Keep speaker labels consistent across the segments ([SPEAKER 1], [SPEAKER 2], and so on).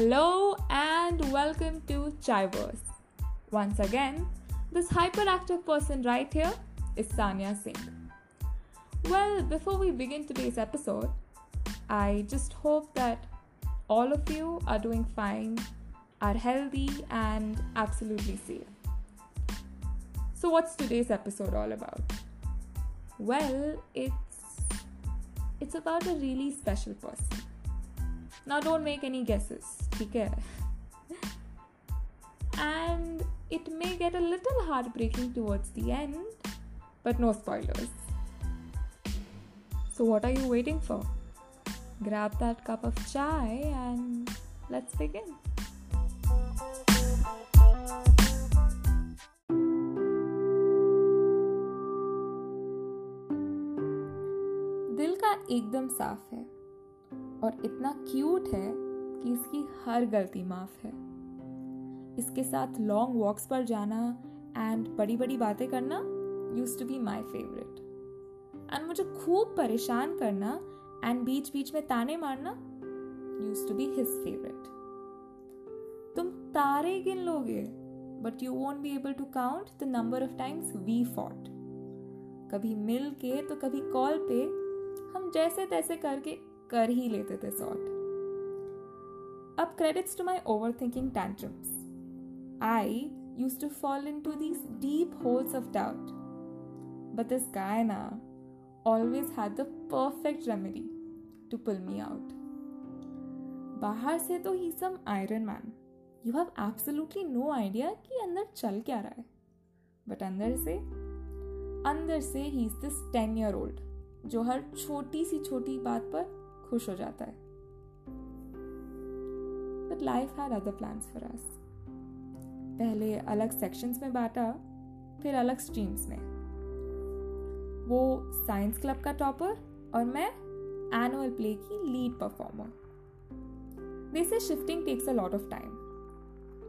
[SPEAKER 1] Hello and welcome to Chaiverse. Once again, this hyperactive person right here is Sanya Singh. Well, before we begin today's episode, I just hope that all of you are doing fine, are healthy, and absolutely safe. So, what's today's episode all about? Well, it's it's about a really special person Now, don't make any guesses, okay? and it may get a little heartbreaking towards the end, but no spoilers. So, what are you waiting for? Grab that cup of chai and let's begin. दिल का एकदम साफ है और इतना cute है कि इसकी हर गलती माफ़ है। इसके साथ लॉन्ग वॉक्स पर जाना एंड बड़ी बड़ी बातें करना used to be my favourite and मुझे खूब परेशान करना एंड बीच बीच में ताने मारना used to be his favourite तुम तारे गिन लोगे but you won't be able to count the number of times we fought कभी मिल के तो कभी कॉल पे, हम जैसे तैसे करके कर ही लेते थे सॉर्ट अब credits to my overthinking tantrums I used to fall into these deep holes of doubt but this guy ना always had the perfect remedy to pull me out. बाहर से तो ही some Iron Man you have absolutely no idea कि अंदर चल क्या रहा है. बट अंदर से अंदर से ही is this ten year old जो हर छोटी सी छोटी बात पर खुश हो जाता है। But life had other plans for us पहले अलग सेक्शंस में बांटा, फिर अलग स्ट्रीम्स में। वो साइंस क्लब का टॉपर और मैं एनुअल प्ले की lead performer they say shifting takes a lot of time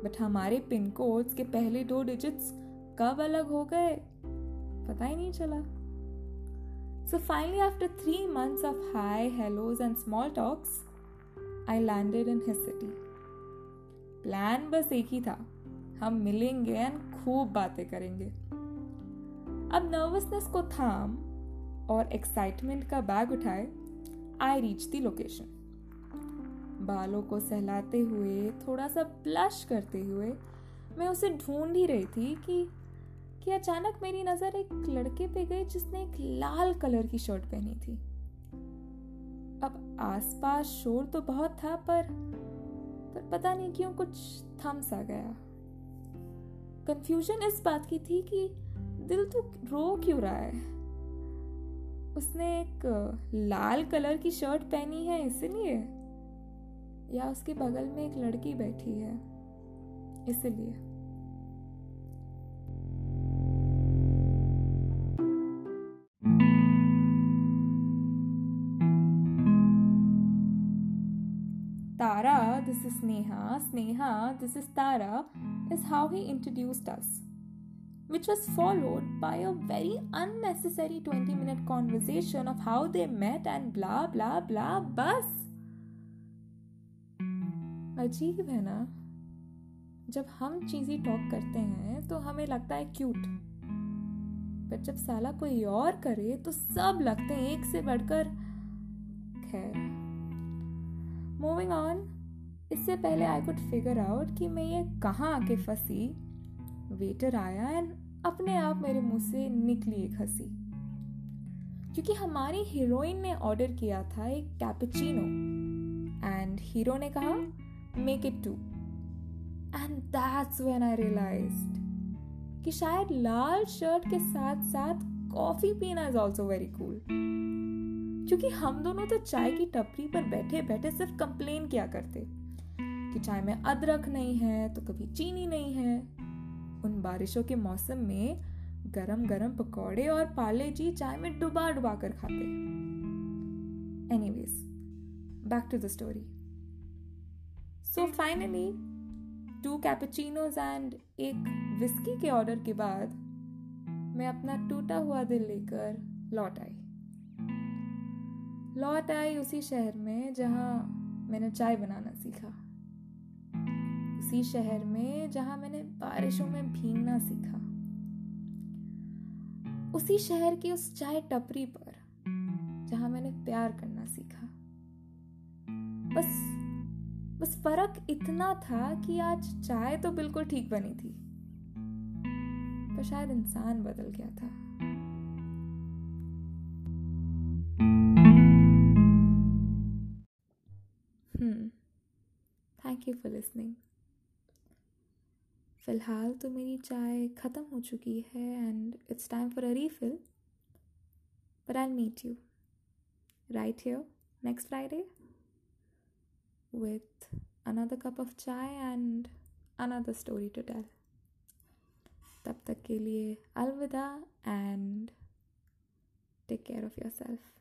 [SPEAKER 1] but हमारे पिन कोड्स के पहले दो डिजिट्स कब अलग हो गए, पता ही नहीं चला। So finally after three months of hi hellos and small talks I landed in his city plan बस एक ही था। हम मिलेंगे एंड खूब बातें करेंगे। अब नर्वसनेस को थाम और एक्साइटमेंट का बैग उठाए आई रीच दी लोकेशन बालों को सहलाते हुए, थोड़ा सा ब्लश करते हुए, मैं उसे ढूंढ ही रही थी कि कि अचानक मेरी नज़र एक लड़के पे गई जिसने एक लाल कलर की शर्ट पहनी थी। अब आसपास शोर तो बहुत था, पर पर पता नहीं क्यों कुछ थम सा गया। कंफ्यूजन इस बात की थी कि दिल तो रो क्यों रहा है? उसने एक लाल कलर की शर्ट पहनी है इसलिए? या उसके बगल में एक लड़की बैठी है इसलिए? Tara, this is Sneha. Sneha, this is Tara, is how he introduced us. which was followed by a very unnecessary 20 minute conversation of how they met and blah blah blah बस अजीब है ना जब हम चीज़ें टॉक करते हैं तो हमें लगता है क्यूट पर जब साला कोई और करे तो सब लगते हैं एक से बढ़कर खैर मूविंग ऑन इससे पहले आई कुड फिगर आउट कि मैं ये कहाँ आके फंसी। वेटर आया एंड अपने आप मेरे मुँह से निकली एक हँसी। क्योंकि हमारी हीरोइन ने ऑर्डर किया था एक कैपेचिनो एंड हीरो ने कहा make it two and that's when I realised कि शायद लाल शर्ट के साथ साथ कॉफ़ी पीना इज़ ऑल्सो वेरी कूल क्योंकि हम दोनों तो चाय की टपरी पर बैठे बैठे सिर्फ़ कंप्लेन किया करते। कि चाय में अदरक नहीं है तो कभी चीनी नहीं है। उन बारिशों के मौसम में गरम गरम पकौड़े और पाले जी चाय में डुबा डुबा कर खाते। Anyways back to the story so finally two cappuccinos and एक विस्की के ऑर्डर के बाद मैं अपना टूटा हुआ दिल लेकर लौट आई। लौट आई उसी शहर में जहाँ मैंने चाय बनाना सीखा। उसी शहर में जहाँ मैंने बारिशों में भीगना सीखा। उसी शहर की उस चाय टपरी पर जहाँ मैंने प्यार करना सीखा। बस बस फ़र्क इतना था कि आज चाय तो बिल्कुल ठीक बनी थी। पर शायद इंसान बदल गया था। थैंक यू फॉर फ़िलहाल तो मेरी चाय ख़त्म हो चुकी है and it's time for a refill, but I meet you right here next Friday with another cup of chai and another story to tell. तब तक के लिए अलविदा and take care of your self